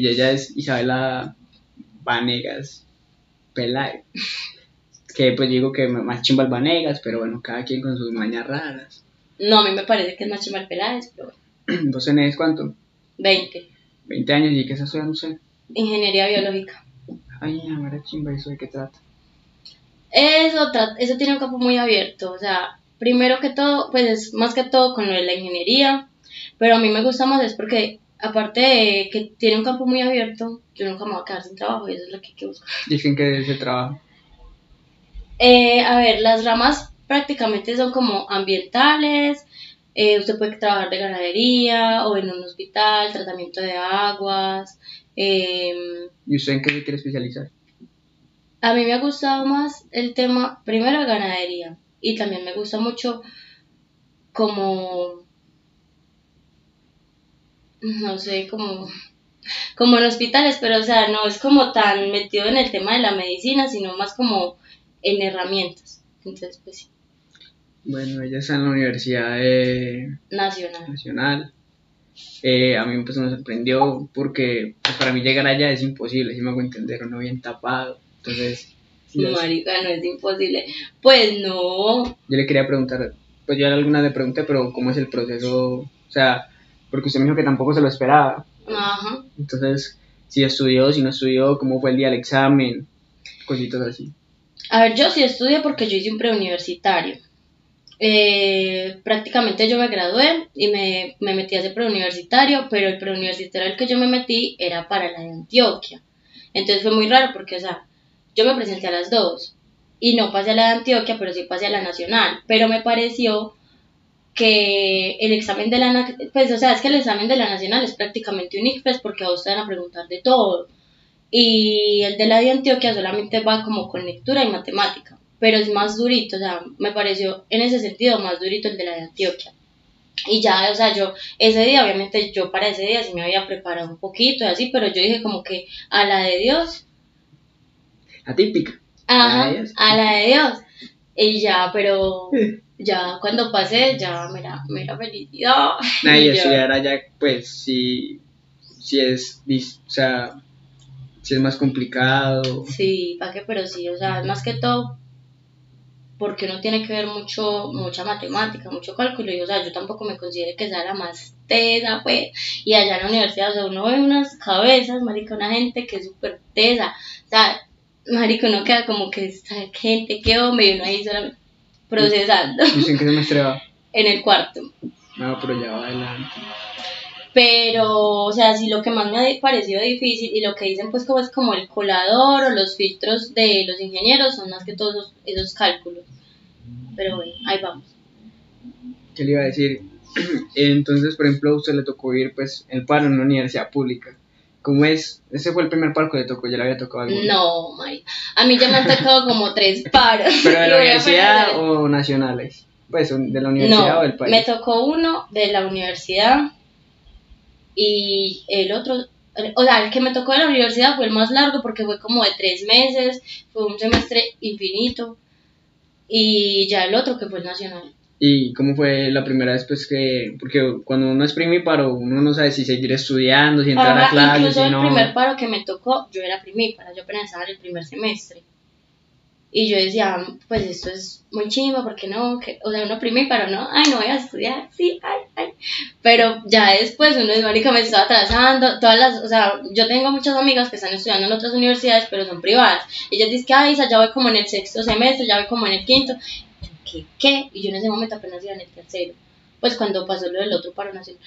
pillé ya es Isabela Vanegas Peláez. Que pues digo que más chimba el Vanegas, pero bueno, cada quien con sus mañas raras. No, a mí me parece que es más chimba el Peláez, pero bueno. ¿Vos tenés cuánto? 20. 20 años y qué estás estudiando usted? Ingeniería biológica. Ay, amara chimba, ¿eso de qué trata? Eso, eso tiene un campo muy abierto, o sea, primero que todo, pues es más que todo con lo de la ingeniería, pero a mí me gusta más es porque, aparte de que tiene un campo muy abierto, yo nunca me voy a quedar sin trabajo y eso es lo que hay que buscar. Dicen que ese trabajo. Eh, a ver, las ramas prácticamente son como ambientales, eh, usted puede trabajar de ganadería o en un hospital, tratamiento de aguas. em, ¿Y usted en qué se quiere especializar? a mí me ha gustado más el tema, primero, de ganadería y también me gusta mucho como, no sé, como, como en hospitales, pero o sea, no es como tan metido en el tema de la medicina, sino más como en herramientas. Entonces, pues sí, Bueno, ella está en la Universidad nacional. Nacional. Eh, a mí pues me sorprendió porque pues, para mí llegar allá es imposible, si me hago entender, uno bien tapado. Entonces, es- Marica, no es imposible. Pues no. yo le quería preguntar, pues yo alguna le pregunté, pero ¿cómo es el proceso? O sea, porque usted me dijo que tampoco se lo esperaba. Ajá. Entonces, si estudió, si no estudió, cómo fue el día del examen, cositas así. A ver, yo sí estudié porque yo hice un preuniversitario. Eh, prácticamente yo me gradué y me, me metí a ese preuniversitario, pero el preuniversitario al que yo me metí era para la de Antioquia. Entonces fue muy raro porque, o sea, yo me presenté a las dos y no pasé a la de Antioquia, pero sí pasé a la nacional. Pero me pareció que el examen de la, pues, o sea, es que el examen de la nacional es prácticamente un ICFES porque a vos te van a preguntar de todo. Y el de la de Antioquia solamente va como con lectura y matemática, pero es más durito, o sea, me pareció en ese sentido más durito el de la de Antioquia. Y ya, o sea, yo ese día, obviamente yo para ese día sí me había preparado un poquito y así, pero yo dije como que a la de Dios, Atípica. ajá, ¿A la de Dios? a la de Dios. Y ya, pero ya cuando pasé, ya me era felicidad. Nadie Y estudiar allá, pues sí, sí es, o sea, sí es más complicado. Sí, ¿para qué? Pero sí, o sea, más que todo porque uno tiene que ver mucho, mucha matemática, mucho cálculo, y o sea, yo tampoco me considero que sea la más tesa, pues, y allá en la universidad, o sea, uno ve unas cabezas, marica, una gente que es súper tesa, o sea, marica, uno queda como que esta gente, qué hombre, y uno ahí solamente procesando semestre va. en el cuarto. No, pero ya va adelante. Pero, o sea, sí lo que más me ha parecido difícil y lo que dicen pues como es como el colador o los filtros de los ingenieros son más que todos esos, esos cálculos. Pero bueno, ahí vamos. ¿Qué le iba a decir? Entonces, por ejemplo, a usted le tocó ir, pues, el paro en una universidad pública. ¿Cómo es? Ese fue el primer paro que le tocó, ya le había tocado algo. No, Mari. A mí ya me han tocado como tres paros. ¿Pero de la universidad o nacionales? Pues, de la universidad No, o del país. me tocó uno de la universidad y el otro, o sea, el que me tocó de la universidad fue el más largo porque fue como de tres meses, fue un semestre infinito y ya el otro que fue el nacional. ¿Y cómo fue la primera vez, pues, que... Porque cuando uno es primíparo, uno no sabe si seguir estudiando, si entrar a clases, incluso si el no... primer paro que me tocó, yo era primípara, yo apenas estaba en el primer semestre. Y yo decía, pues esto es muy chimba, porque no? Que, o sea, uno primíparo, ¿no? Ay, no voy a estudiar, sí, ay, ay. Pero ya después uno es, marica, me estaba atrasando, todas las, o sea, yo tengo muchas amigas que están estudiando en otras universidades, pero son privadas. Ellas dicen que, ay, ya voy como en el sexto semestre, ya voy como en el quinto. ¿Qué, qué? Y yo en ese momento apenas iba en el tercero. Pues cuando pasó lo del otro paro nacional.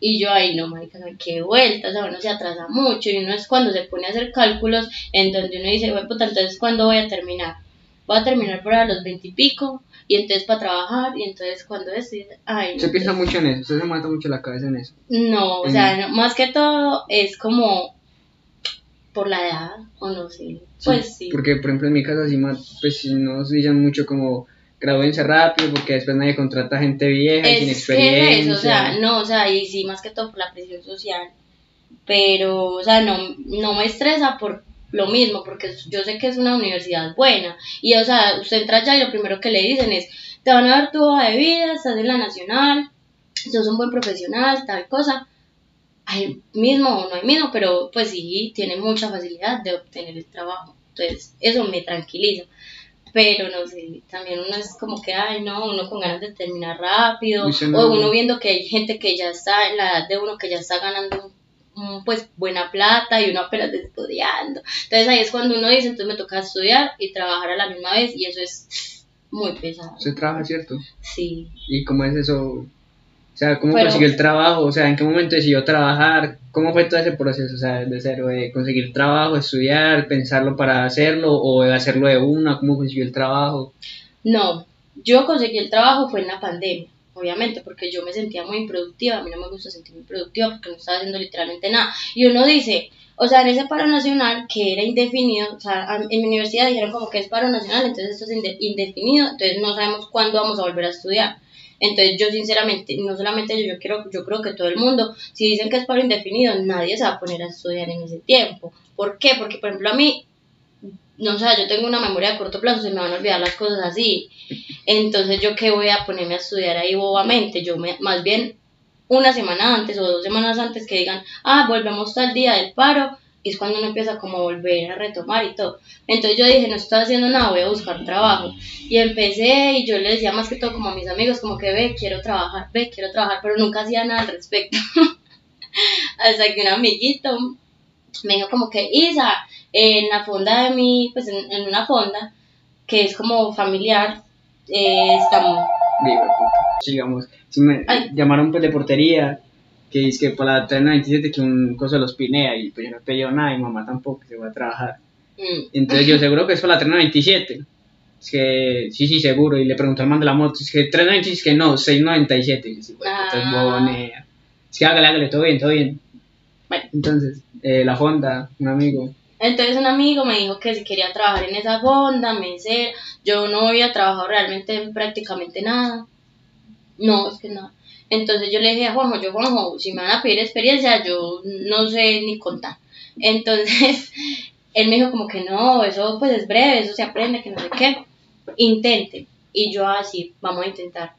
Y yo, ay, no, marica, qué vuelta, o sea, uno se atrasa mucho y uno es cuando se pone a hacer cálculos en donde uno dice, bueno, puta, entonces, ¿cuándo voy a terminar? Voy a terminar por a los veintipico y, entonces para trabajar y entonces cuando es, ay, no. Se piensa mucho en eso, se mata mucho la cabeza en eso. No, o sea, no, más que todo es como por la edad, o no sé, pues sí. Porque, por ejemplo, en mi casa, sí, pues sí nos dicen mucho como gradúense rápido porque después nadie contrata gente vieja y sin Es experiencia. es eso, o sea, no, o sea, y sí, más que todo por la presión social. Pero, o sea, no, no me estresa por lo mismo, porque yo sé que es una universidad buena. Y, o sea, usted entra allá y lo primero que le dicen es, te van a dar tu hoja de vida, estás en la nacional, sos un buen profesional, tal cosa. hay mismo o no hay mismo, pero pues sí, tiene mucha facilidad de obtener el trabajo. Entonces, eso me tranquiliza. Pero no sé, también uno es como que, ay, no, uno con ganas de terminar rápido, o uno viendo que hay gente que ya está en la edad de uno que ya está ganando pues buena plata y uno apenas estudiando. Entonces ahí es cuando uno dice, entonces me toca estudiar y trabajar a la misma vez y eso es muy pesado. Se trabaja, ¿cierto? Sí. ¿Y cómo es eso? O sea, ¿cómo consiguió el trabajo? O sea, ¿en qué momento decidió trabajar? ¿Cómo fue todo ese proceso? O sea, de cero, de conseguir trabajo, estudiar, pensarlo para hacerlo o de hacerlo de una, ¿cómo consiguió el trabajo? No, yo conseguí el trabajo fue en la pandemia, obviamente, porque yo me sentía muy improductiva, a mí no me gusta sentirme productiva porque no estaba haciendo literalmente nada. Y uno dice, o sea, en ese paro nacional que era indefinido, o sea, en mi universidad dijeron como que es paro nacional, entonces esto es indefinido, entonces no sabemos cuándo vamos a volver a estudiar. Entonces yo sinceramente, no solamente yo, yo, quiero, yo creo que todo el mundo, si dicen que es paro indefinido, nadie se va a poner a estudiar en ese tiempo. ¿Por qué? Porque por ejemplo a mí, no sé, yo tengo una memoria a corto plazo, se me van a olvidar las cosas así. Entonces yo qué voy a ponerme a estudiar ahí bobamente, yo me, más bien una semana antes o dos semanas antes que digan, ah, volvemos tal día del paro, y es cuando uno empieza como a volver a retomar y todo. Entonces yo dije, no estoy haciendo nada, voy a buscar trabajo. Y empecé y yo le decía más que todo como a mis amigos, como que ve, quiero trabajar, ve, quiero trabajar, pero nunca hacía nada al respecto. Hasta que un amiguito me dijo como que, Isa, en la fonda de mi, pues en, una fonda, que es como familiar, eh, estamos... Sigamos, si me llamaron pues de portería, que dice que por la 397 que un cosa los pinea y pues yo no he pedido nada y mamá tampoco, se va a trabajar. Mm. Entonces yo seguro que es por la 397. Es que sí, sí, seguro. Y le pregunto al man de la moto, es que 397, es que no, 697. Y dice, bueno, entonces ah. Es que hágale, hágale, todo bien, todo bien. Bueno. Entonces, eh, la Honda, un amigo. Entonces un amigo me dijo que si quería trabajar en esa Honda, me sé, yo no había trabajado realmente en prácticamente nada. No, es que nada. Entonces yo le dije a Juanjo, yo Juanjo, si me van a pedir experiencia, yo no sé ni contar. Entonces él me dijo como que no, eso pues es breve, eso se aprende, que no sé qué. Intente. Y yo así, vamos a intentar.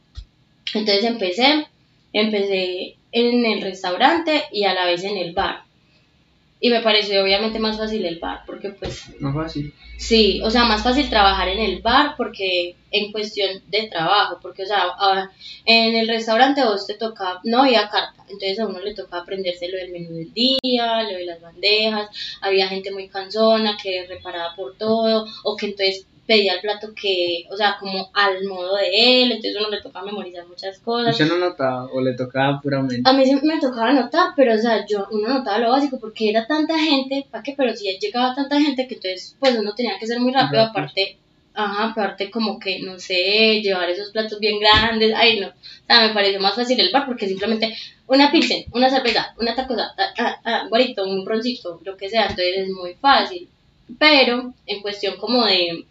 Entonces empecé, empecé en el restaurante y a la vez en el bar. Y me pareció obviamente más fácil el bar, porque pues... Más fácil. Sí, o sea, más fácil trabajar en el bar porque en cuestión de trabajo, porque o sea, ahora en el restaurante vos te toca, no había carta, entonces a uno le tocaba aprenderse lo del menú del día, lo de las bandejas, había gente muy cansona que reparaba por todo, o que entonces pedía el plato que, o sea, como al modo de él, entonces uno le tocaba memorizar muchas cosas. ¿Usted no notaba o le tocaba puramente? A mí sí me tocaba notar, pero o sea, yo uno notaba lo básico porque era tanta gente, ¿para qué? Pero si llegaba tanta gente que entonces pues uno tenía que ser muy rápido, aparte, ajá, aparte como que, no sé, llevar esos platos bien grandes, ay no, o sea, me pareció más fácil el bar porque simplemente una pilsen, una cerveza, una tacosa, ah, ah, ah, guarito, un broncito, lo que sea, entonces es muy fácil, pero en cuestión como de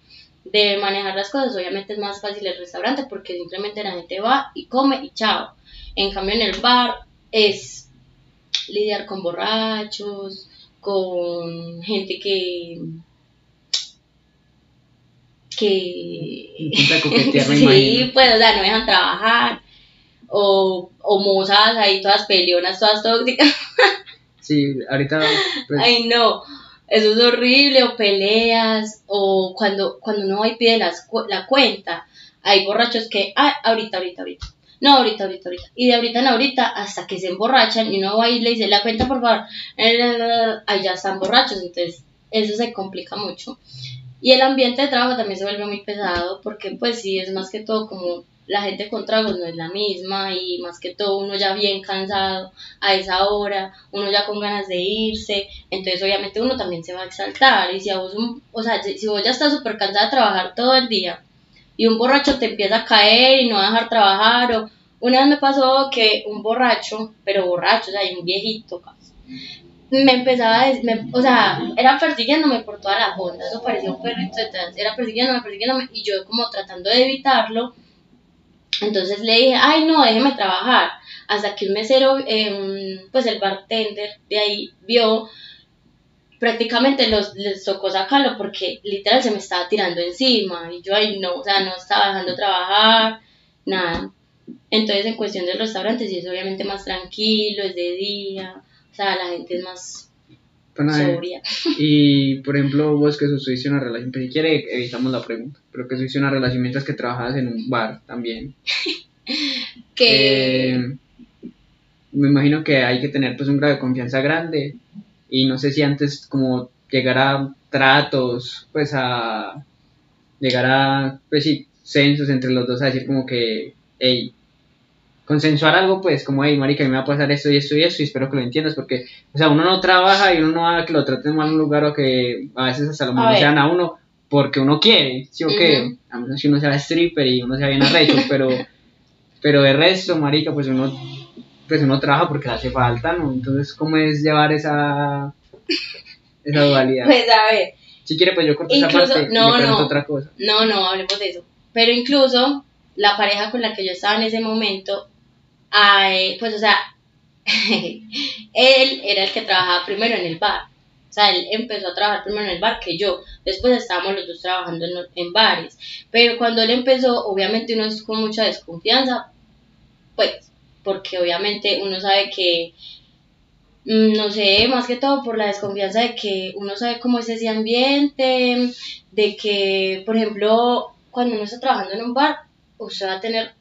de manejar las cosas, obviamente es más fácil el restaurante porque simplemente la gente va y come y chao. En cambio en el bar es lidiar con borrachos, con gente que que sí, pues, o sea, no dejan trabajar o, o mozas ahí todas peleonas, todas tóxicas. sí, ahorita pues, Ay, no. Eso es horrible, o peleas, o cuando, cuando uno va y pide las, la cuenta, hay borrachos que, ah, ahorita, ahorita, ahorita. No, ahorita, ahorita, ahorita. Y de ahorita en ahorita hasta que se emborrachan y uno va y le dice la cuenta, por favor. Ahí ya están borrachos, entonces eso se complica mucho. Y el ambiente de trabajo también se vuelve muy pesado porque pues sí, es más que todo como la gente con tragos no es la misma y más que todo uno ya bien cansado a esa hora, uno ya con ganas de irse, entonces obviamente uno también se va a exaltar y si a vos, o sea, si vos ya estás súper cansada de trabajar todo el día y un borracho te empieza a caer y no va a dejar trabajar o una vez me pasó que un borracho, pero borracho, o sea, un viejito me empezaba a, me, o sea, era persiguiéndome por toda la onda, eso parecía un perrito detrás, era persiguiéndome, persiguiéndome y yo como tratando de evitarlo entonces le dije, ay no, déjeme trabajar. Hasta que un mesero, em, pues el bartender de ahí vio, prácticamente los, les tocó sacarlo porque literal se me estaba tirando encima. Y yo ahí no, o sea, no estaba dejando trabajar, nada. Entonces en cuestión del restaurante sí es obviamente más tranquilo, es de día, O sea, la gente es más sobria. Y, por ejemplo, vos que sostuviste una relación, pues si quiere evitamos la pregunta, pero que sostuviste una relación mientras que trabajabas en un bar también. que... Eh, me imagino que hay que tener pues un grado de confianza grande y no sé si antes como llegar a tratos, pues a llegar a, pues sí, censos entre los dos a decir como que, hey, consensuar algo, pues como, hey, marica, me va a pasar esto y esto y esto y espero que lo entiendas porque, o sea, uno no trabaja y uno no va a que lo traten mal en un lugar o que a veces hasta lo sean a uno porque uno quiere, ¿sí o qué? A menos que uno sea stripper y uno sea bien arrecho, pero, pero de resto, marica, pues uno pues uno trabaja porque le hace falta, ¿no? Entonces, ¿cómo es llevar esa, esa dualidad? Pues a ver. Si quiere, pues yo corto esa parte no, y no, otra cosa. No, no, hablemos de eso. Pero incluso la pareja con la que yo estaba en ese momento, pues o sea, él era el que trabajaba primero en el bar. O sea, él empezó a trabajar primero en el bar que yo. Después estábamos los dos trabajando en, en bares. Pero cuando él empezó, obviamente uno es con mucha desconfianza, pues porque obviamente uno sabe que, mm, no sé, más que todo por la desconfianza de que uno sabe cómo es ese ambiente, de que, por ejemplo, cuando uno está trabajando en un bar, usted va a tener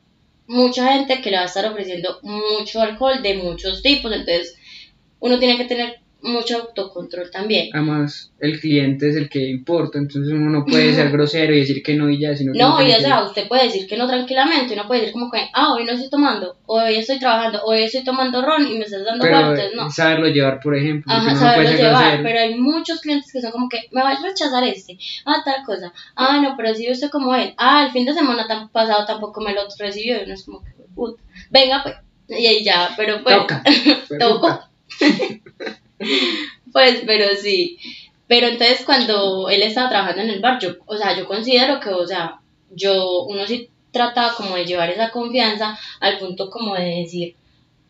mucha gente que le va a estar ofreciendo mucho alcohol de muchos tipos, entonces uno tiene que tener mucho autocontrol también. Además, el cliente es el que importa, entonces uno no puede ser grosero y decir que no y ya, sino que No, y o sea, usted puede decir que no tranquilamente, uno puede decir como que, ah, hoy no estoy tomando, hoy estoy trabajando, hoy estoy tomando ron y me estás dando pero, no. saberlo llevar, por ejemplo. Ajá, saberlo llevar, pero hay muchos clientes que son como que, me vas a rechazar este, ah, tal cosa, ah, no, pero si usted como él, ah, el fin de semana tan pasado tampoco me lo recibió, y uno es como que, puta, venga pues, y ahí ya, pero pues, toca, toca. pues, pero sí. Pero entonces cuando él estaba trabajando en el bar, yo, o sea, yo considero que, o sea, yo, uno sí trata como de llevar esa confianza al punto como de decir,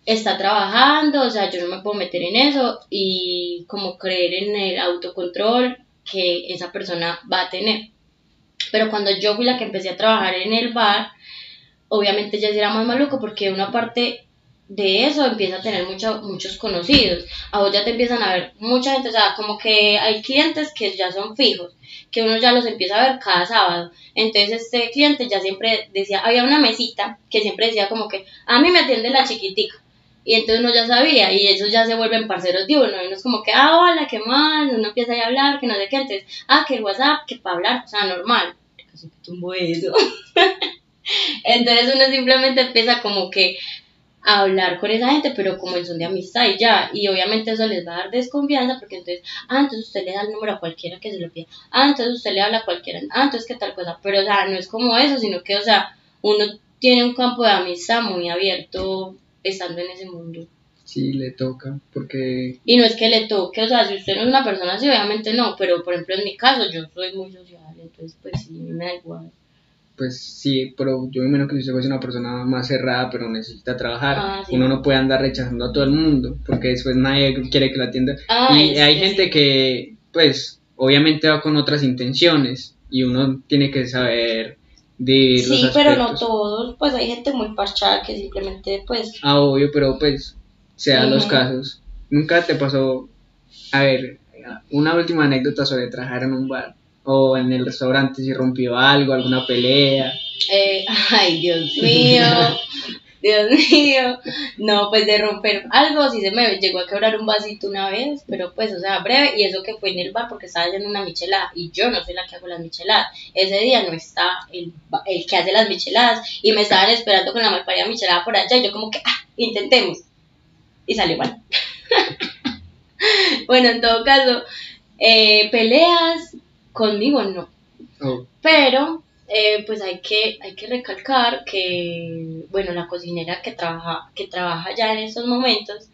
está trabajando, o sea, yo no me puedo meter en eso y como creer en el autocontrol que esa persona va a tener. Pero cuando yo fui la que empecé a trabajar en el bar, obviamente ya era más maluco porque una parte de eso empieza a tener muchos conocidos. A vos ya te empiezan a ver mucha gente, o sea, como que hay clientes que ya son fijos, que uno ya los empieza a ver cada sábado. Entonces este cliente ya siempre decía, había una mesita que siempre decía como que a mí me atiende la chiquitica. Y entonces uno ya sabía, y ellos ya se vuelven parceros de uno, y uno es como que, ah, hola, ¿qué más? Uno empieza a hablar, que no sé qué, entonces, ah, que el WhatsApp, que para hablar, o sea, normal. Casi que tumbo eso. entonces uno simplemente empieza como que a hablar con esa gente, pero como en son de amistad y ya, y obviamente eso les va a dar desconfianza, porque entonces, ah, entonces usted le da el número a cualquiera que se lo pida, ah, entonces usted le habla a cualquiera, ah, entonces qué tal cosa, pero o sea, no es como eso, sino que, o sea, uno tiene un campo de amistad muy abierto estando en ese mundo. Sí, le toca, porque... Y no es que le toque, o sea, si usted no es una persona así, obviamente no, pero por ejemplo en mi caso yo soy muy social, entonces pues sí, me da igual pues sí, pero yo me imagino que si usted fuese una persona más cerrada, pero necesita trabajar, ah, uno no puede andar rechazando a todo el mundo, porque después nadie quiere que la atienda. y hay gente que, pues, obviamente va con otras intenciones, y uno tiene que saber de Sí, pero no todos, pues hay gente muy parchada que simplemente, pues... Ah, obvio, pero pues, sean los casos. Nunca te pasó, a ver, una última anécdota sobre trabajar en un bar o en el restaurante si rompió algo, alguna pelea. Eh, ay, Dios mío, Dios mío. No, pues de romper algo, sí se me llegó a quebrar un vasito una vez, pero pues, o sea, breve, y eso que fue en el bar porque estaba haciendo una michelada, y yo no soy la que hago las micheladas. Ese día no está el, el que hace las micheladas, y me estaban esperando con la malparida michelada por allá, y yo como que, ah, intentemos. Y salió mal. bueno, en todo caso, eh, peleas, Conmigo no. Oh. Pero, eh, pues hay que, hay que recalcar que, bueno, la cocinera que trabaja, que trabaja ya en estos momentos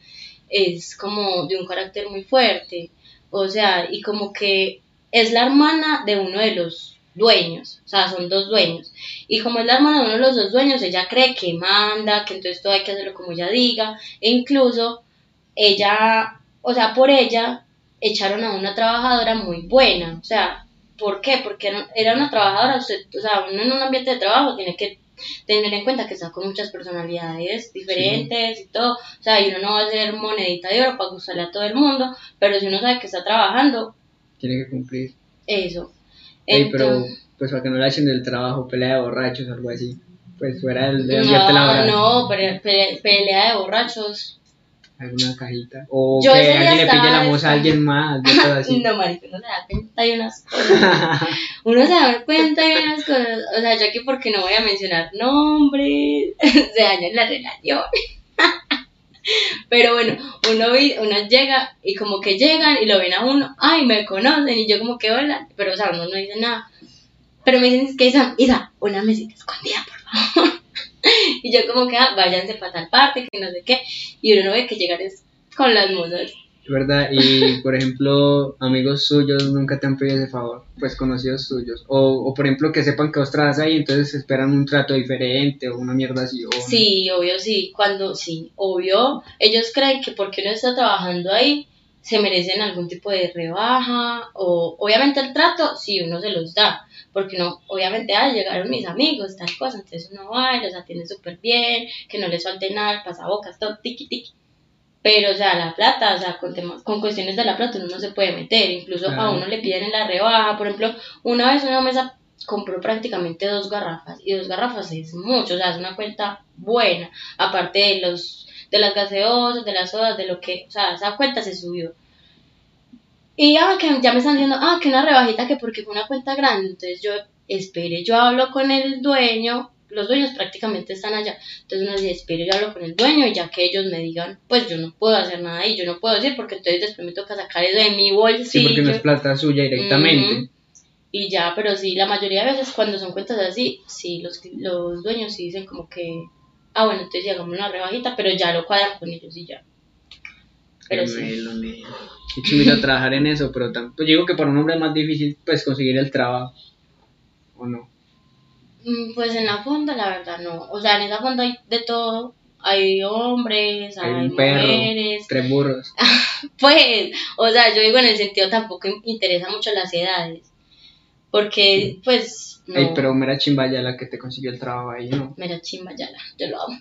es como de un carácter muy fuerte. O sea, y como que es la hermana de uno de los dueños, o sea, son dos dueños. Y como es la hermana de uno de los dos dueños, ella cree que manda, que entonces todo hay que hacerlo como ella diga, e incluso ella, o sea, por ella echaron a una trabajadora muy buena, o sea, ¿Por qué? Porque era una trabajadora, o sea, uno en un ambiente de trabajo tiene que tener en cuenta que está con muchas personalidades diferentes y todo. O sea, y uno no va a ser monedita de oro para gustarle a todo el mundo, pero si uno sabe que está trabajando, tiene que cumplir. Eso. pero, pues para que no le echen del trabajo, pelea de borrachos algo así. Pues fuera del, del no, laboral. No, pelea de borrachos alguna cajita. O que alguien le pille la voz a alguien más. Así. no, marico, uno se da cuenta de unas cosas. uno se da cuenta de unas cosas. O sea, yo aquí porque no voy a mencionar nombres, se dañan las relaciones. Pero bueno, uno, uno llega y como que llegan y lo ven a uno, ay, me conocen y yo como que hola, pero o sea, uno no dice nada. Pero me dicen que Isa, Isa, una mesita escondida, por favor. y yo como que, ah, váyanse para tal parte, que no sé qué, y uno no ve que llegar es con las musas. ¿Verdad? Y por ejemplo, amigos suyos nunca te han pedido ese favor, pues conocidos suyos. O, o por ejemplo, que sepan que vos trabajas ahí, entonces esperan un trato diferente o una mierda así. O sí, obvio, sí. Cuando, sí, obvio, ellos creen que porque uno está trabajando ahí, se merecen algún tipo de rebaja. O obviamente el trato, sí, uno se los da porque no, obviamente, ah, llegaron mis amigos, tal cosa, entonces uno va y los atiende súper bien, que no les falte nada, pasabocas, todo, tiki tiki. Pero, o sea, la plata, o sea, con, temas, con cuestiones de la plata uno no se puede meter, incluso a uno le piden en la rebaja, por ejemplo, una vez una mesa compró prácticamente dos garrafas, y dos garrafas es mucho, o sea, es una cuenta buena, aparte de los de las gaseosas, de las sodas, de lo que, o sea, esa cuenta se subió. Y ah, que ya me están diciendo, ah, que una rebajita, que porque fue una cuenta grande. Entonces yo espere, yo hablo con el dueño, los dueños prácticamente están allá. Entonces uno dice, espere, yo hablo con el dueño y ya que ellos me digan, pues yo no puedo hacer nada ahí, yo no puedo decir porque entonces después me toca sacar eso de mi bolsillo. Sí, porque no es plata suya directamente. Y ya, pero sí, la mayoría de veces cuando son cuentas así, sí, los, los dueños sí dicen como que, ah, bueno, entonces hagamos una rebajita, pero ya lo cuadran con ellos y ya. Pero sí. Qué a trabajar en eso, pero tampoco pues digo que para un hombre es más difícil pues conseguir el trabajo, ¿o no? Mm, pues en la fonda la verdad no, o sea, en esa fonda hay de todo, hay hombres, hay, hay mujeres. tres burros. pues, o sea, yo digo en el sentido tampoco interesa mucho las edades, porque pues... No. Ey, pero mera chimbayala que te consiguió el trabajo ahí, ¿no? Mera chimbayala, yo lo amo.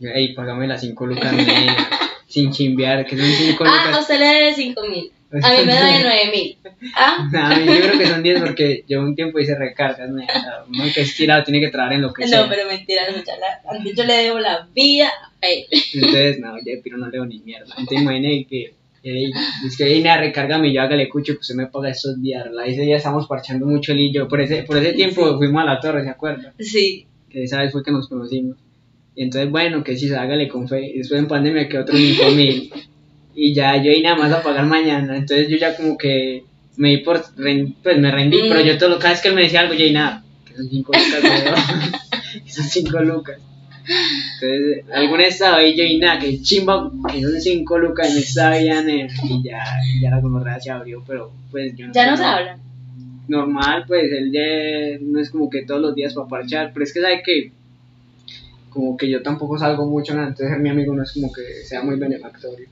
Ey, págame las cinco lucas sin chimbear, que son 5 ah, lucas. Ah, usted le debe 5 mil. A mí me da de 9 mil. ¿Ah? No, a mí yo creo que son 10 porque yo un tiempo hice recargas. ¿no? Uno que es tirado tiene que trabajar en lo que sea. No, pero mentira, antes yo le debo la vida a él. Entonces, no, yo pero no le debo ni mierda. Entonces imagínate que es que viene a recargarme y yo hágale cucho, pues se me paga esos días. La ese día estamos parchando mucho el hillo. Por ese, por ese tiempo fuimos a la torre, ¿se acuerda? Sí. Que esa vez fue que nos conocimos. Y entonces, bueno, que si se hágale con fe. Y después en pandemia que otros 5 mil. Y ya yo ahí nada más a pagar mañana. Entonces yo ya como que me di por, pues me rendí, pero yo todo, cada vez que él me decía algo, yo ahí nada, que son 5 lucas, son 5 lucas. Entonces, alguna estaba ahí yo y nada, que chimba, que son 5 lucas, y me sabían, y ya, ya la conorrea se abrió, pero pues yo no Ya no se habla. Normal, pues él ya no es como que todos los días para parchar, pero es que sabe que como que yo tampoco salgo mucho, entonces mi amigo no es como que sea muy benefactorio.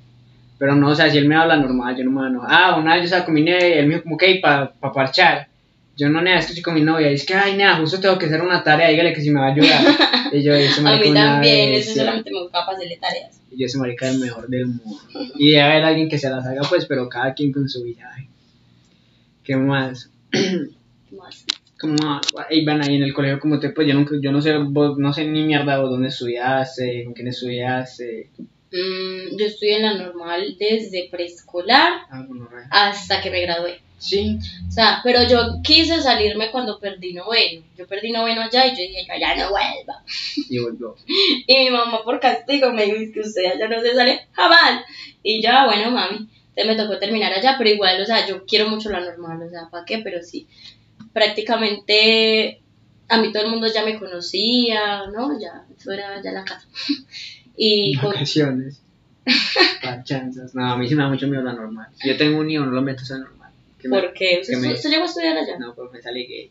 Pero no, o sea, si él me habla normal, yo no me hablo. Ah, una vez yo estaba con mi novia y él me dijo como que para pa parchar. Yo no, nada, estoy con mi novia. Y es que, ay, nada, justo tengo que hacer una tarea, dígale que si me va a ayudar. Y yo, ese A mí también, eso solamente me gusta para hacerle tareas. Y yo, ese marica es el mejor del mundo. Y debe haber alguien que se las haga, pues, pero cada quien con su vida. ¿Qué más? ¿Qué más? Como ahí van ahí en el colegio como te pues yo yo no sé vos, no sé ni mierda vos dónde estudiaste con quién estudiaste mm, yo estudié en la normal desde preescolar ah, hasta que me gradué. Sí. O sea pero yo quise salirme cuando perdí noveno. Yo perdí noveno allá y yo dije yo ya no vuelva y volvió. Y mi mamá por castigo me dijo que usted allá no se sale jamás y yo ah, bueno mami entonces me tocó terminar allá pero igual o sea yo quiero mucho la normal o sea para qué pero sí prácticamente a mí todo el mundo ya me conocía, ¿no? Ya, eso era ya la casa. y Vacaciones. chanzas. No, a mí sí me da mucho miedo la normal. Si yo tengo un niño, no lo meto a normal. ¿Por qué? ¿Usted, llegó a estudiar allá? No, pues me sale gay.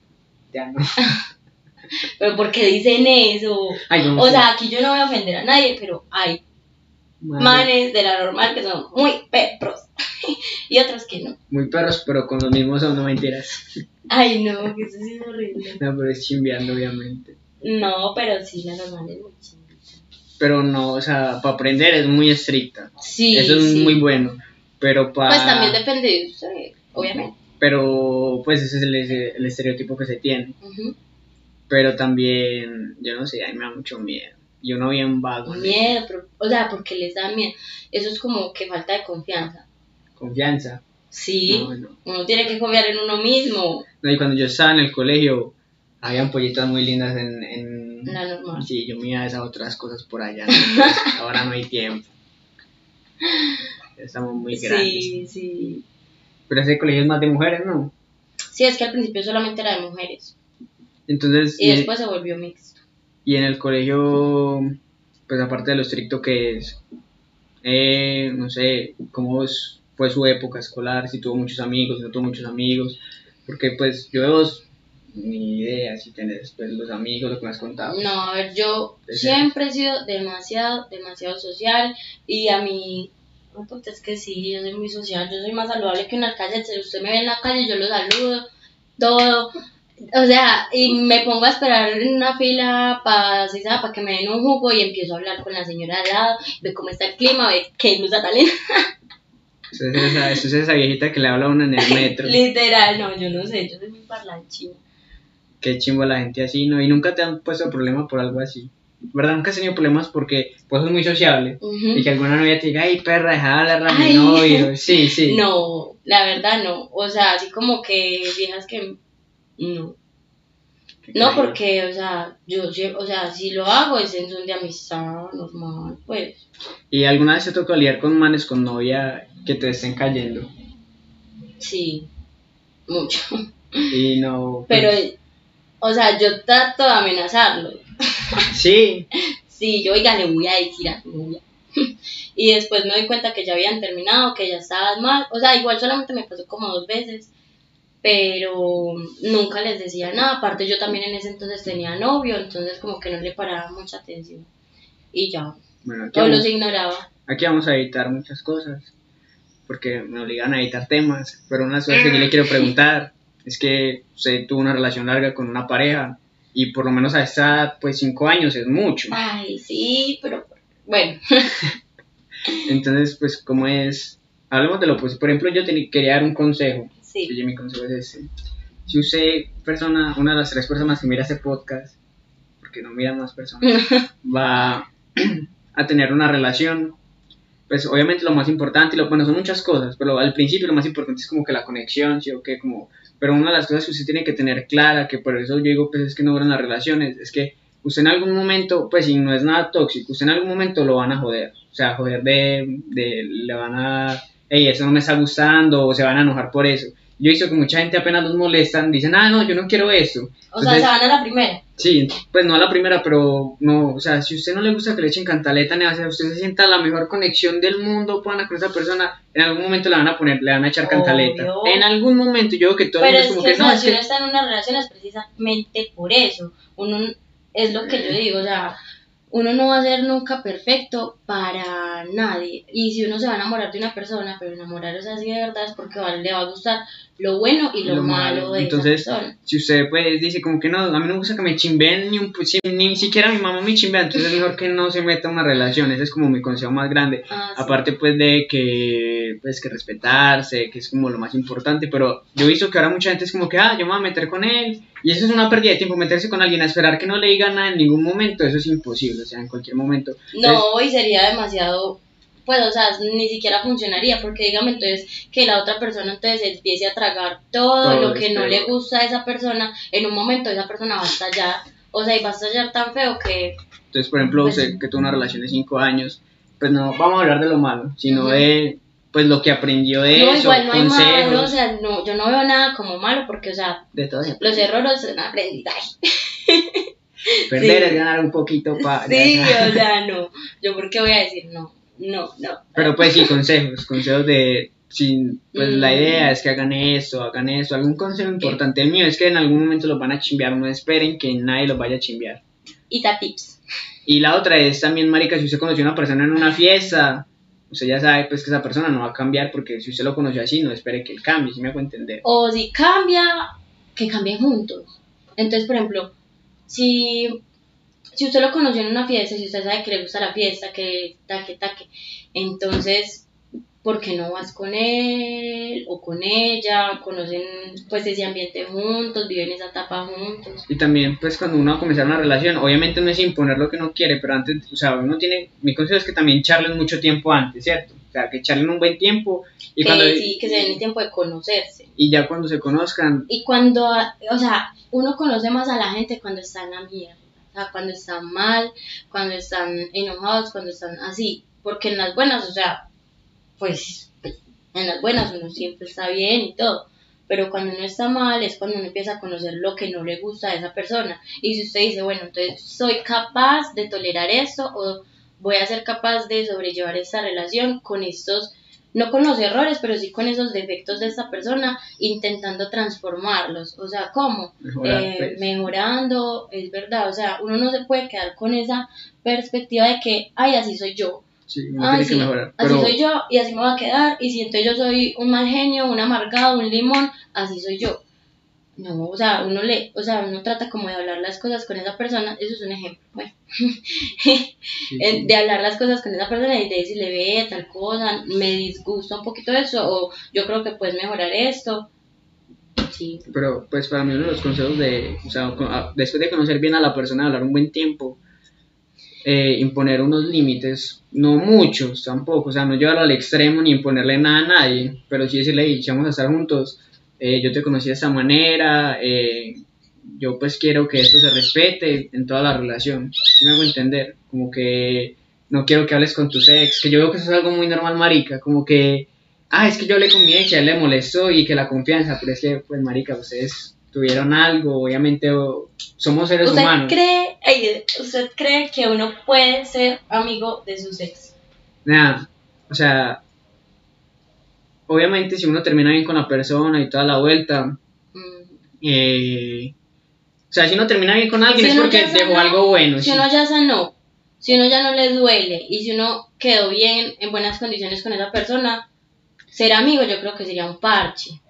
Ya no. pero ¿por qué dicen eso? o sea, aquí yo no voy a ofender a nadie, pero manes de la normal que son muy perros y otros que no. Muy perros, pero con los mismos son no mentiras. Ay, no, que eso sí es horrible. No, pero es chimbeando, obviamente. No, pero sí, la normal es muy Pero no, o sea, para aprender es muy estricta. Sí. Eso es muy bueno. Pero para. Pues también depende de usted, obviamente. Pero, pues ese es el, estereotipo que se tiene. Pero también, yo no sé, a mí me da mucho miedo. Yo no bien vago. Miedo, pero, o sea, porque les da miedo. Eso es como que falta de confianza. Confianza. Sí, uno tiene que confiar en uno mismo. No, y cuando yo estaba en el colegio, había pollitas muy lindas en, en... La normal. Sí, yo me iba a esas otras cosas por allá. ahora no hay tiempo. Estamos muy grandes. Sí, sí. Pero ese colegio es más de mujeres, ¿no? Sí, es que al principio solamente era de mujeres. Entonces... Y, después se volvió mixto. Y en el colegio, pues aparte de lo estricto que es, eh, no sé, cómo fue su época escolar, si tuvo muchos amigos, si no tuvo muchos amigos, porque pues yo ni idea si tenés pues, los amigos, lo que me has contado. No, a ver, yo siempre he sido demasiado, demasiado social y a mí, no, pues es que sí, yo soy muy social, yo soy más saludable que una calle, si usted me ve en la calle, yo lo saludo, todo, o sea, y me pongo a esperar en una fila para para que me den un jugo y empiezo a hablar con la señora al lado, ve cómo está el clima, ve qué luz talento. Eso es, esa, eso es esa viejita que le habla a uno en el metro. Literal, no, yo no sé, yo soy muy parlanchina qué chimbo la gente así, ¿no? Y nunca te han puesto problema por algo así. ¿Verdad? Nunca has tenido problemas porque pues es muy sociable. Y que alguna novia te diga, ay, perra, deja de hablar a mi novio. Sí, sí. No, la verdad no. O sea, así como que viejas que. No. No, porque, o sea, yo, o sea, si lo hago es en son de amistad normal, pues. ¿Y alguna vez te tocó liar con manes con novia que te estén cayendo? Sí, mucho. Y no. Pues, Pero o sea, yo trato de amenazarlo. Sí. sí, yo, oiga, le voy a decir a tu novia. y después me doy cuenta que ya habían terminado, que ya estaban mal. O sea, igual solamente me pasó como dos veces. Pero nunca les decía nada. Aparte, yo también en ese entonces tenía novio, entonces como que no le paraba mucha atención. Y ya. Bueno, yo los ignoraba. Aquí vamos a editar muchas cosas. Porque me obligan a editar temas. Pero una cosa que yo le quiero preguntar es que usted tuvo una relación larga con una pareja y por lo menos a esta pues cinco años es mucho. Ay, sí, pero bueno. Entonces, pues, ¿cómo es? Hablemos de lo pues, por ejemplo, yo quería dar un consejo. Sí. Y mi consejo es. Si usted, persona, una de las tres personas que mira este podcast, porque no mira más personas, va a tener una relación, pues obviamente lo más importante, lo, bueno, son muchas cosas, pero al principio lo más importante es como que la conexión, ¿sí o qué? Como pero una de las cosas que usted tiene que tener clara, que por eso yo digo, pues es que no duran las relaciones, es que usted en algún momento, pues si no es nada tóxico, usted en algún momento lo van a joder. O sea, joder de, de le van a, hey, eso no me está gustando, o se van a enojar por eso yo he visto que mucha gente apenas los molestan, dicen, ah, no, yo no quiero eso. O sea, se van a la primera. Sí, pues no a la primera, pero no, o sea, si a usted no le gusta que le echen cantaleta, ni sea, usted se sienta la mejor conexión del mundo con esa persona, en algún momento le van a poner, le van a echar cantaleta. En algún momento, yo creo que todo el mundo es como que, no, si uno está en una relación es precisamente por eso. Uno, es lo que yo digo, o sea, uno no va a ser nunca perfecto para nadie. Y si uno se va a enamorar de una persona, pero enamorarse así de verdad es porque le va a gustar lo bueno y lo, malo de Entonces, esa persona. si usted pues dice como que no, a mí no me gusta que me chimben, ni, un, ni siquiera mi mamá me chimbea, entonces es mejor que no se meta en una relación. Ese es como mi consejo más grande. Ah, Aparte pues de que, pues que respetarse, que es como lo más importante. Pero yo he visto que ahora mucha gente es como que, ah, yo me voy a meter con él y eso es una pérdida de tiempo, meterse con alguien a esperar que no le diga nada en ningún momento, eso es imposible, o sea, en cualquier momento. No, y sería demasiado, pues, o sea, ni siquiera funcionaría, porque dígame entonces que la otra persona entonces empiece a tragar todo, lo que no le gusta a esa persona, en un momento esa persona va a estallar, o sea, y va a estallar tan feo que... Entonces, por ejemplo, pues, usted que tuvo una relación de cinco años, pues no vamos a hablar de lo malo, sino de pues lo que aprendió de no, eso, igual no hay malo, o sea, no, yo no veo nada como malo porque, o sea, los errores son aprendizaje. Perder es ganar un poquito para... Sí, o sea, no, yo porque voy a decir no, no, no. Pero pues sí, consejos, consejos de, sin, pues la mm. idea es que hagan esto, hagan esto, algún consejo importante. El mío es que en algún momento los van a chimbear, no esperen que nadie los vaya a chimbear. Y da tips. Y la otra es también, marica, si usted conoció a una persona en una fiesta, usted ya sabe pues que esa persona no va a cambiar porque si usted lo conoce así, no espere que él cambie, si me hago entender. O si cambia, que cambien juntos. Entonces, por ejemplo, si si usted lo conoció en una fiesta, si usted sabe que le gusta la fiesta, que taque, taque, entonces ¿por qué no vas con él o con ella? Conocen pues ese ambiente juntos, viven esa etapa juntos. Y también pues cuando uno va a comenzar una relación, obviamente no es imponer lo que uno quiere, pero antes, o sea, uno tiene, mi consejo es que también charlen mucho tiempo antes, ¿cierto? O sea, que charlen un buen tiempo. Y cuando, sí, que se den el tiempo de conocerse. Y ya cuando se conozcan. Y cuando, o sea, uno conoce más a la gente cuando está en la mierda. O sea, cuando están mal, cuando están enojados, cuando están así. Porque en las buenas, o sea, pues en las buenas uno siempre está bien y todo, pero cuando uno está mal es cuando uno empieza a conocer lo que no le gusta a esa persona. Y si usted dice, bueno, entonces soy capaz de tolerar esto o voy a ser capaz de sobrellevar esta relación con estos, no con los errores, pero sí con esos defectos de esta persona, intentando transformarlos. O sea, ¿cómo? Eh, pues. Mejorando, es verdad. O sea, uno no se puede quedar con esa perspectiva de que, ay, así soy yo Sí, tiene que mejorar. Así soy yo y así me va a quedar. Y si entonces yo soy un mal genio, un amargado, un limón, así soy yo. No, o sea, uno le, o sea, uno trata como de hablar las cosas con esa persona, eso es un ejemplo, bueno, de hablar las cosas con esa persona y de decirle, ve, tal cosa, me disgusta un poquito eso, o yo creo que puedes mejorar esto, sí. Pero, pues, para mí uno de los consejos de, o sea, después de conocer bien a la persona, hablar un buen tiempo, eh, imponer unos límites, no muchos tampoco, o sea, no llevarlo al extremo ni imponerle nada a nadie, pero sí decirle, vamos a estar juntos, eh, yo te conocí de esta manera, eh, yo pues quiero que esto se respete en toda la relación, si me hago entender, como que no quiero que hables con tu ex, que yo veo que eso es algo muy normal, marica, como que, ah, es que yo hablé con mi ex y a él le molestó y que la confianza, pero es que, pues, marica, ustedes tuvieron algo, obviamente somos seres ¿Usted humanos. Cree, ¿Usted cree que uno puede ser amigo de sus ex? Nada, o sea, obviamente si uno termina bien con la persona y toda la vuelta, mm. eh, o sea, si uno termina bien con alguien es porque dejó algo bueno. Si uno ya sanó, si uno ya no le duele y si uno quedó bien, en buenas condiciones con esa persona, ser amigo yo creo que sería un parche.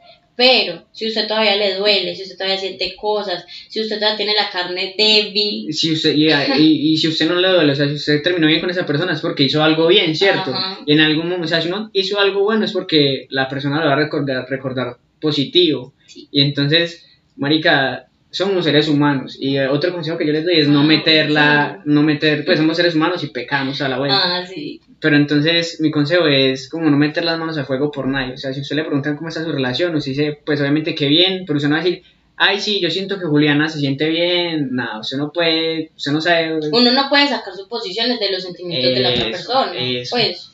Pero si usted todavía le duele, si usted todavía siente cosas, si usted todavía tiene la carne débil. Si usted, y, y, si usted no le duele, o sea, si usted terminó bien con esa persona es porque hizo algo bien, ¿cierto? Y en algún momento, o sea, si uno hizo algo bueno es porque la persona lo va a recordar, recordar positivo. Y entonces, Marica, somos seres humanos y otro consejo que yo les doy es no ah, meterla, no meter, pues somos seres humanos y pecamos a la vez. Ah, sí. Pero entonces mi consejo es como no meter las manos a fuego por nadie. O sea, si usted le preguntan cómo está su relación, usted dice, pues obviamente que bien, pero usted no va a decir, ay, sí, yo siento que Juliana se siente bien. Nada, usted no puede, usted no sabe. Uno no puede sacar suposiciones de los sentimientos de la otra persona. Pues,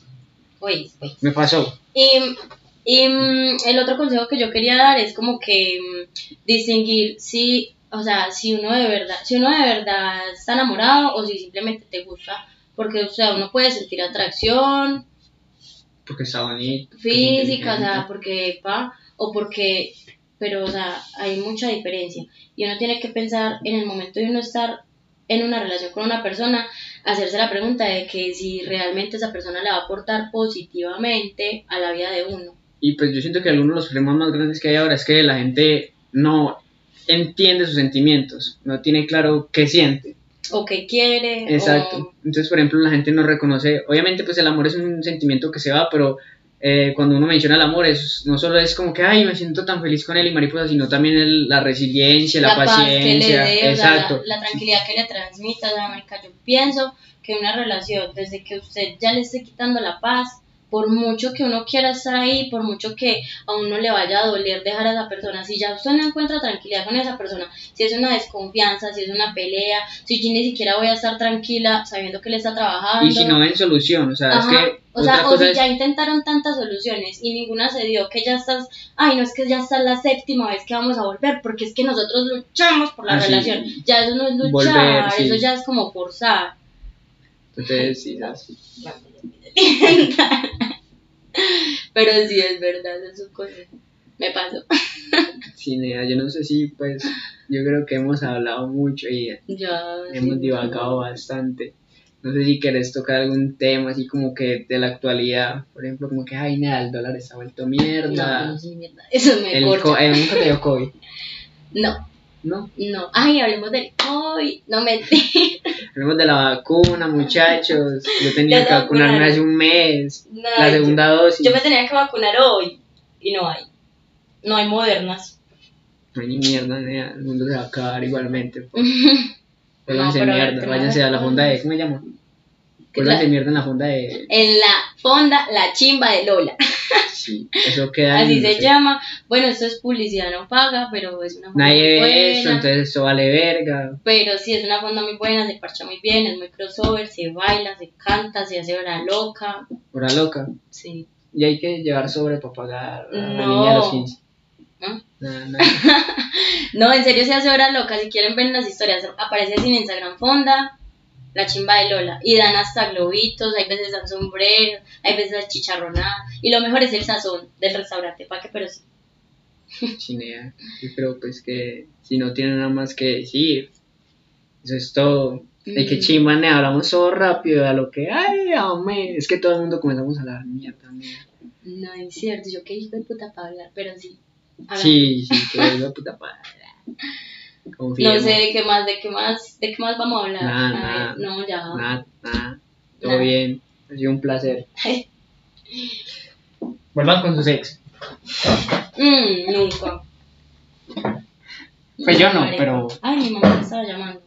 pues, pues. Me pasó. Y, y mm, el otro consejo que yo quería dar es como que mm, distinguir si, o sea, si uno de verdad, si uno de verdad está enamorado o si simplemente te gusta porque, o sea, uno puede sentir atracción. Porque está bonito. Física, o sea, porque, pa, o porque, pero, o sea, hay mucha diferencia. Y uno tiene que pensar en el momento de uno estar en una relación con una persona, hacerse la pregunta de que si realmente esa persona le va a aportar positivamente a la vida de uno. Y pues yo siento que uno de los problemas más grandes que hay ahora es que la gente no entiende sus sentimientos, no tiene claro qué siente o que quiere. Exacto. Entonces, por ejemplo, la gente no reconoce, obviamente pues el amor es un sentimiento que se va, pero eh, cuando uno menciona el amor, es, no solo es como que, ay, me siento tan feliz con él y mariposa, sino también la resiliencia, la, paciencia. Exacto. la, tranquilidad que le transmita, yo pienso que una relación, desde que usted ya le esté quitando la paz, por mucho que uno quiera estar ahí, por mucho que a uno le vaya a doler dejar a esa persona, si ya usted no encuentra tranquilidad con esa persona, si es una desconfianza, si es una pelea, si yo ni siquiera voy a estar tranquila sabiendo que le está trabajando. Y si no ven solución, o sea, es que... O sea, o si ya intentaron tantas soluciones y ninguna se dio, que ya estás, ay, no es que ya está la séptima vez que vamos a volver, porque es que nosotros luchamos por la ah, relación, ya eso no es luchar, eso ya es como forzar. Entonces, sí, Pero sí, es verdad, eso me pasó. Sí, yo no sé si, pues, yo creo que hemos hablado mucho y hemos divagado bastante. No sé si querés tocar algún tema así como que de la actualidad, por ejemplo, como que, ay, nada, el dólar está vuelto mierda. No, sí, mierda. Eso me el corta. Eh, ¿Nunca te dio COVID? No, ¿No? No. Ay, hablemos del hoy. No me Hablemos de la vacuna, muchachos. Yo tenía que vacunarme hace un mes. la segunda dosis. Yo me tenía que vacunar hoy. Y no hay. No hay modernas. No hay ni mierda, ni el mundo se va a acabar igualmente. Váyanse no, mierda, váyanse a la fonda de. ¿Cómo me llamo? Váyanse mierda en la fonda de. En la fonda, la chimba de Lola. Sí, eso queda. Así se llama. Bueno, esto es publicidad no paga, pero es una fonda Nadie ve eso, entonces eso vale verga. Pero sí, es una fonda muy buena, se parcha muy bien, es muy crossover, se baila, se canta, se hace hora loca. ¿Hora loca? Sí. Y hay que llevar sobre para pagar a la niña a los 15. ¿No? No, en serio se hace hora loca. Si quieren ver las historias, aparece así en Instagram Fonda, la chimba de Lola. Y dan hasta globitos, hay veces dan sombrero, hay veces chicharronada. Y lo mejor es el sazón del restaurante, ¿para qué? Pero sí. Chinea. Yo creo pues que si no tienen nada más que decir, eso es todo. De que mm. chimba, hablamos todo rápido a lo que, ay, amén. Es que todo el mundo comenzamos a hablar mierda también. No, es cierto, yo qué hijo de puta para hablar, pero sí. Sí, sí, que hijo de puta para No sé de qué más, de qué más, de qué más vamos a hablar. Nada, nada. no, ya. Nada, nada. Todo bien. Ha sido un placer. Vuelvan con sus ex. Mm, nunca. Pues yo no, pero. Ay, mi mamá me estaba llamando.